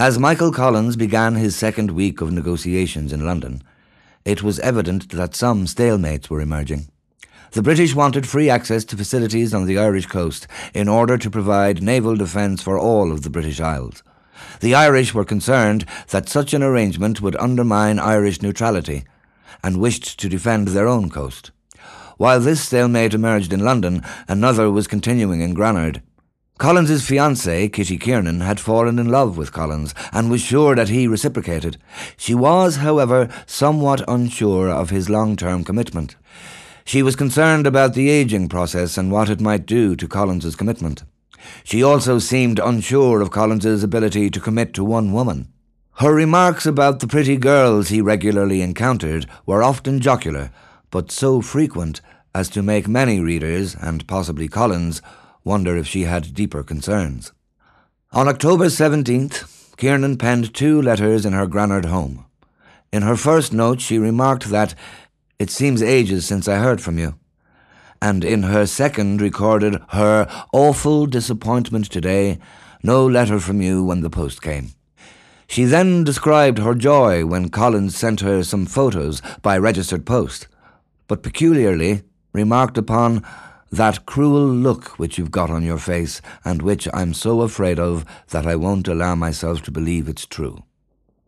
As Michael Collins began his second week of negotiations in London, it was evident that some stalemates were emerging. The British wanted free access to facilities on the Irish coast in order to provide naval defence for all of the British Isles. The Irish were concerned that such an arrangement would undermine Irish neutrality and wished to defend their own coast. While this stalemate emerged in London, another was continuing in Granard. Collins's fiancée, Kitty Kiernan, had fallen in love with Collins and was sure that he reciprocated. She was, however, somewhat unsure of his long-term commitment. She was concerned about the aging process and what it might do to Collins's commitment. She also seemed unsure of Collins's ability to commit to one woman. Her remarks about the pretty girls he regularly encountered were often jocular, but so frequent as to make many readers, and possibly Collins, wonder if she had deeper concerns. On October 17th, Kiernan penned two letters in her Granard home. In her first note, she remarked that it seems ages since I heard from you. And in her second recorded her awful disappointment today, no letter from you when the post came. She then described her joy when Collins sent her some photos by registered post, but peculiarly remarked upon that cruel look which you've got on your face, and which I'm so afraid of that I won't allow myself to believe it's true.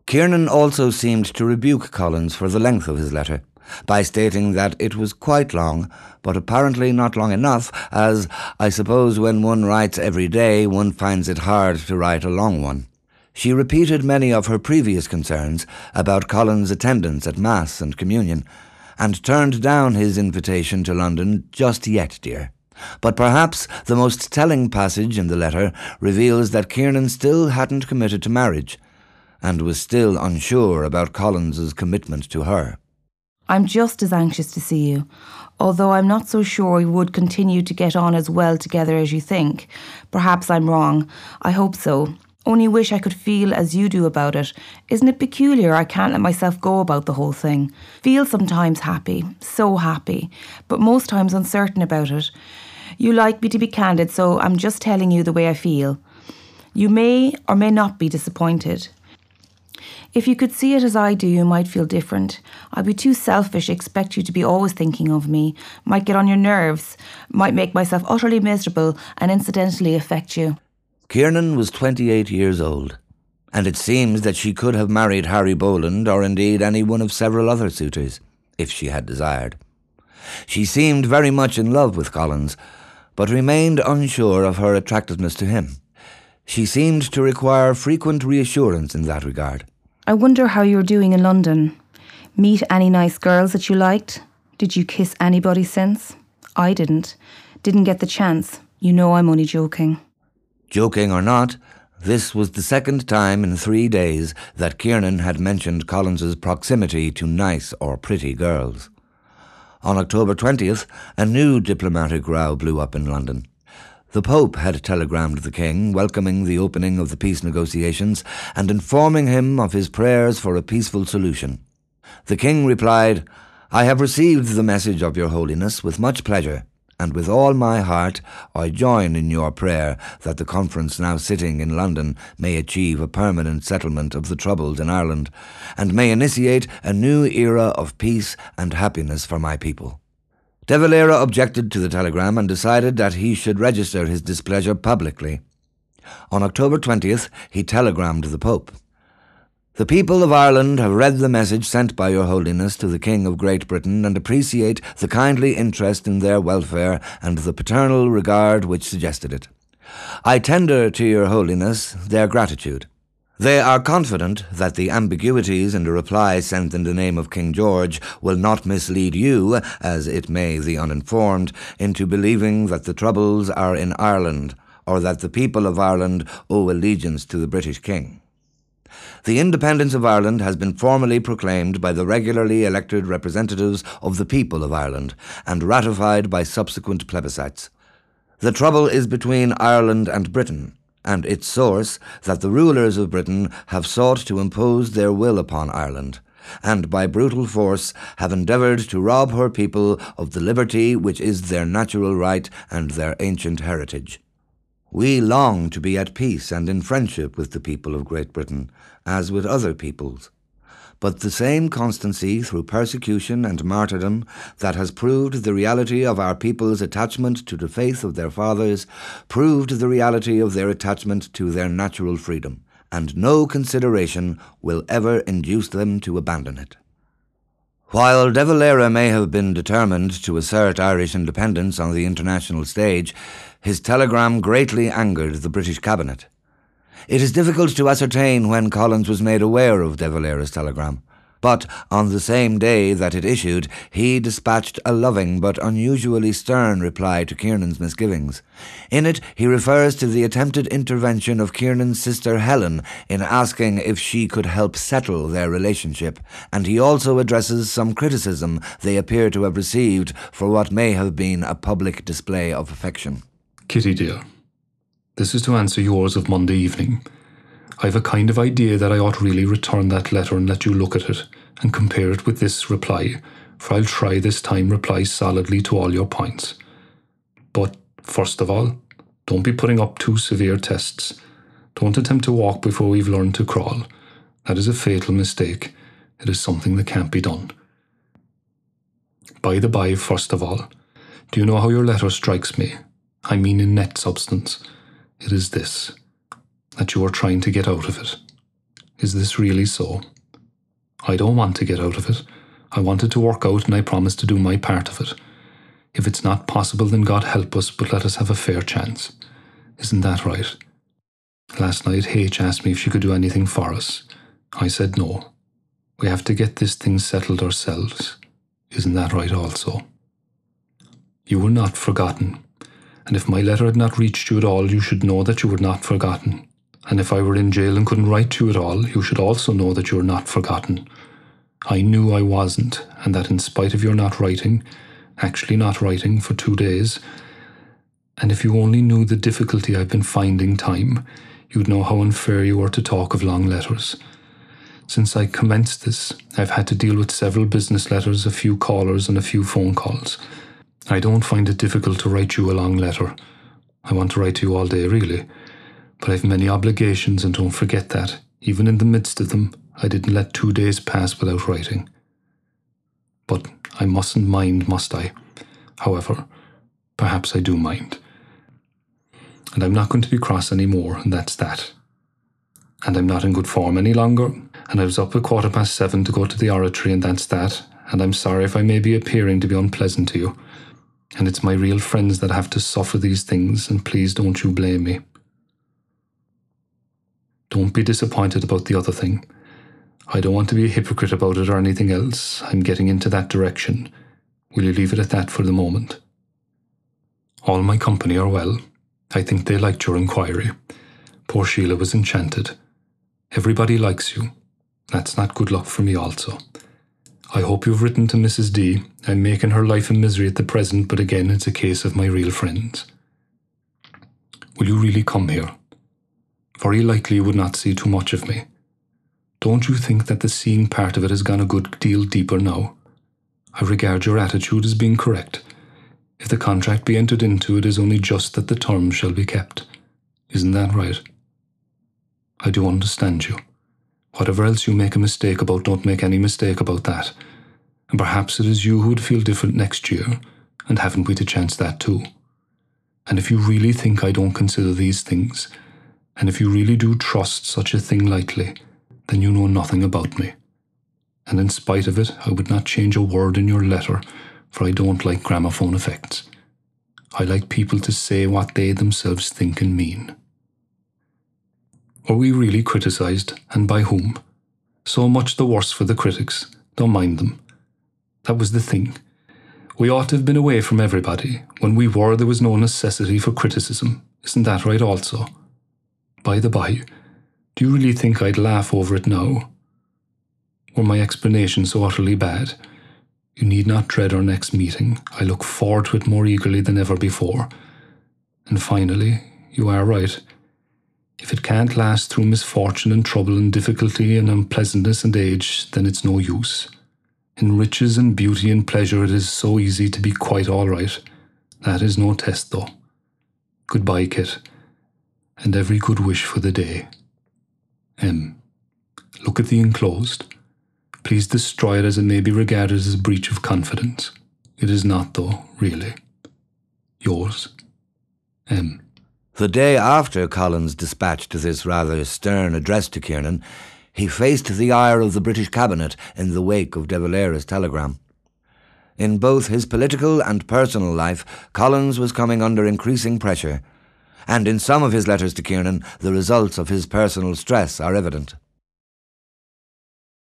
Kiernan also seemed to rebuke Collins for the length of his letter, by stating that it was quite long, but apparently not long enough, as I suppose when one writes every day, one finds it hard to write a long one. She repeated many of her previous concerns about Collins' attendance at Mass and Communion, and turned down his invitation to London just yet, dear. But perhaps the most telling passage in the letter reveals that Kiernan still hadn't committed to marriage, and was still unsure about Collins's commitment to her. I'm just as anxious to see you, although I'm not so sure we would continue to get on as well together as you think. Perhaps I'm wrong. I hope so. Only wish I could feel as you do about it. Isn't it peculiar I can't let myself go about the whole thing? Feel sometimes happy, so happy, but most times uncertain about it. You like me to be candid, so I'm just telling you the way I feel. You may or may not be disappointed. If you could see it as I do, you might feel different. I'd be too selfish, expect you to be always thinking of me, might get on your nerves, might make myself utterly miserable, and incidentally affect you. Kiernan was 28 years old, and it seems that she could have married Harry Boland or indeed any one of several other suitors, if she had desired. She seemed very much in love with Collins, but remained unsure of her attractiveness to him. She seemed to require frequent reassurance in that regard. I wonder how you're doing in London. Meet any nice girls that you liked? Did you kiss anybody since? I didn't. Didn't get the chance. You know I'm only joking. Joking or not, this was the second time in three days that Kiernan had mentioned Collins's proximity to nice or pretty girls. On October 20th, a new diplomatic row blew up in London. The Pope had telegrammed the King, welcoming the opening of the peace negotiations and informing him of his prayers for a peaceful solution. The King replied, I have received the message of Your Holiness with much pleasure and with all my heart I join in your prayer that the conference now sitting in London may achieve a permanent settlement of the troubles in Ireland, and may initiate a new era of peace and happiness for my people. De Valera objected to the telegram and decided that he should register his displeasure publicly. On October 20th, he telegrammed the Pope. The people of Ireland have read the message sent by Your Holiness to the King of Great Britain and appreciate the kindly interest in their welfare and the paternal regard which suggested it. I tender to Your Holiness their gratitude. They are confident that the ambiguities in the reply sent in the name of King George will not mislead you, as it may the uninformed, into believing that the troubles are in Ireland, or that the people of Ireland owe allegiance to the British King. The independence of Ireland has been formally proclaimed by the regularly elected representatives of the people of Ireland and ratified by subsequent plebiscites. The trouble is between Ireland and Britain, and its source that the rulers of Britain have sought to impose their will upon Ireland, and by brutal force have endeavoured to rob her people of the liberty which is their natural right and their ancient heritage. We long to be at peace and in friendship with the people of Great Britain, as with other peoples. But the same constancy through persecution and martyrdom that has proved the reality of our people's attachment to the faith of their fathers proved the reality of their attachment to their natural freedom, and no consideration will ever induce them to abandon it. While De Valera may have been determined to assert Irish independence on the international stage, his telegram greatly angered the British cabinet. It is difficult to ascertain when Collins was made aware of De Valera's telegram, but on the same day that it issued, he dispatched a loving but unusually stern reply to Kiernan's misgivings. In it, he refers to the attempted intervention of Kiernan's sister Helen in asking if she could help settle their relationship, and he also addresses some criticism they appear to have received for what may have been a public display of affection. Kitty, dear, this is to answer yours of Monday evening. I've a kind of idea that I ought really return that letter and let you look at it and compare it with this reply, for I'll try this time reply solidly to all your points. But first of all, don't be putting up too severe tests. Don't attempt to walk before we've learned to crawl. That is a fatal mistake. It is something that can't be done. By the by, first of all, do you know how your letter strikes me? I mean in net substance. It is this that you are trying to get out of it. Is this really so? I don't want to get out of it. I want it to work out and I promise to do my part of it. If it's not possible, then God help us, but let us have a fair chance. Isn't that right? Last night, H asked me if she could do anything for us. I said no. We have to get this thing settled ourselves. Isn't that right also? You were not forgotten and if my letter had not reached you at all, you should know that you were not forgotten. And if I were in jail and couldn't write to you at all, you should also know that you're not forgotten. I knew I wasn't, and that in spite of your not writing, actually not writing for two days, and if you only knew the difficulty I've been finding time, you'd know how unfair you are to talk of long letters. Since I commenced this, I've had to deal with several business letters, a few callers, and a few phone calls. I don't find it difficult to write you a long letter. I want to write to you all day, really. But I've many obligations, and don't forget that, even in the midst of them, I didn't let two days pass without writing. But I mustn't mind, must I? However, perhaps I do mind. And I'm not going to be cross any more, and that's that. And I'm not in good form any longer, and I was up at quarter past seven to go to the oratory, and that's that. And I'm sorry if I may be appearing to be unpleasant to you and it's my real friends that have to suffer these things, and please don't you blame me. Don't be disappointed about the other thing. I don't want to be a hypocrite about it or anything else. I'm getting into that direction. Will you leave it at that for the moment? All my company are well. I think they liked your inquiry. Poor Sheila was enchanted. Everybody likes you. That's not good luck for me, also. I hope you've written to Mrs. D. I'm making her life a misery at the present, but again, it's a case of my real friends. Will you really come here? Very likely you would not see too much of me. Don't you think that the seeing part of it has gone a good deal deeper now? I regard your attitude as being correct. If the contract be entered into, it is only just that the terms shall be kept. Isn't that right? I do understand you. Whatever else you make a mistake about, don't make any mistake about that. And perhaps it is you who would feel different next year, and haven't we to chance that too? And if you really think I don't consider these things, and if you really do trust such a thing lightly, then you know nothing about me. And in spite of it, I would not change a word in your letter, for I don't like gramophone effects. I like people to say what they themselves think and mean. Were we really criticised, and by whom? So much the worse for the critics. Don't mind them. That was the thing. We ought to have been away from everybody. When we were, there was no necessity for criticism. Isn't that right, also? By the by, do you really think I'd laugh over it now? Were my explanation so utterly bad? You need not dread our next meeting. I look forward to it more eagerly than ever before. And finally, you are right. If it can't last through misfortune and trouble and difficulty and unpleasantness and age, then it's no use. In riches and beauty and pleasure, it is so easy to be quite all right. That is no test, though. Goodbye, Kit, and every good wish for the day. M. Look at the enclosed. Please destroy it as it may be regarded as a breach of confidence. It is not, though, really. Yours, M. The day after Collins dispatched this rather stern address to Kiernan, he faced the ire of the British cabinet in the wake of De Valera's telegram. In both his political and personal life, Collins was coming under increasing pressure, and in some of his letters to Kiernan, the results of his personal stress are evident.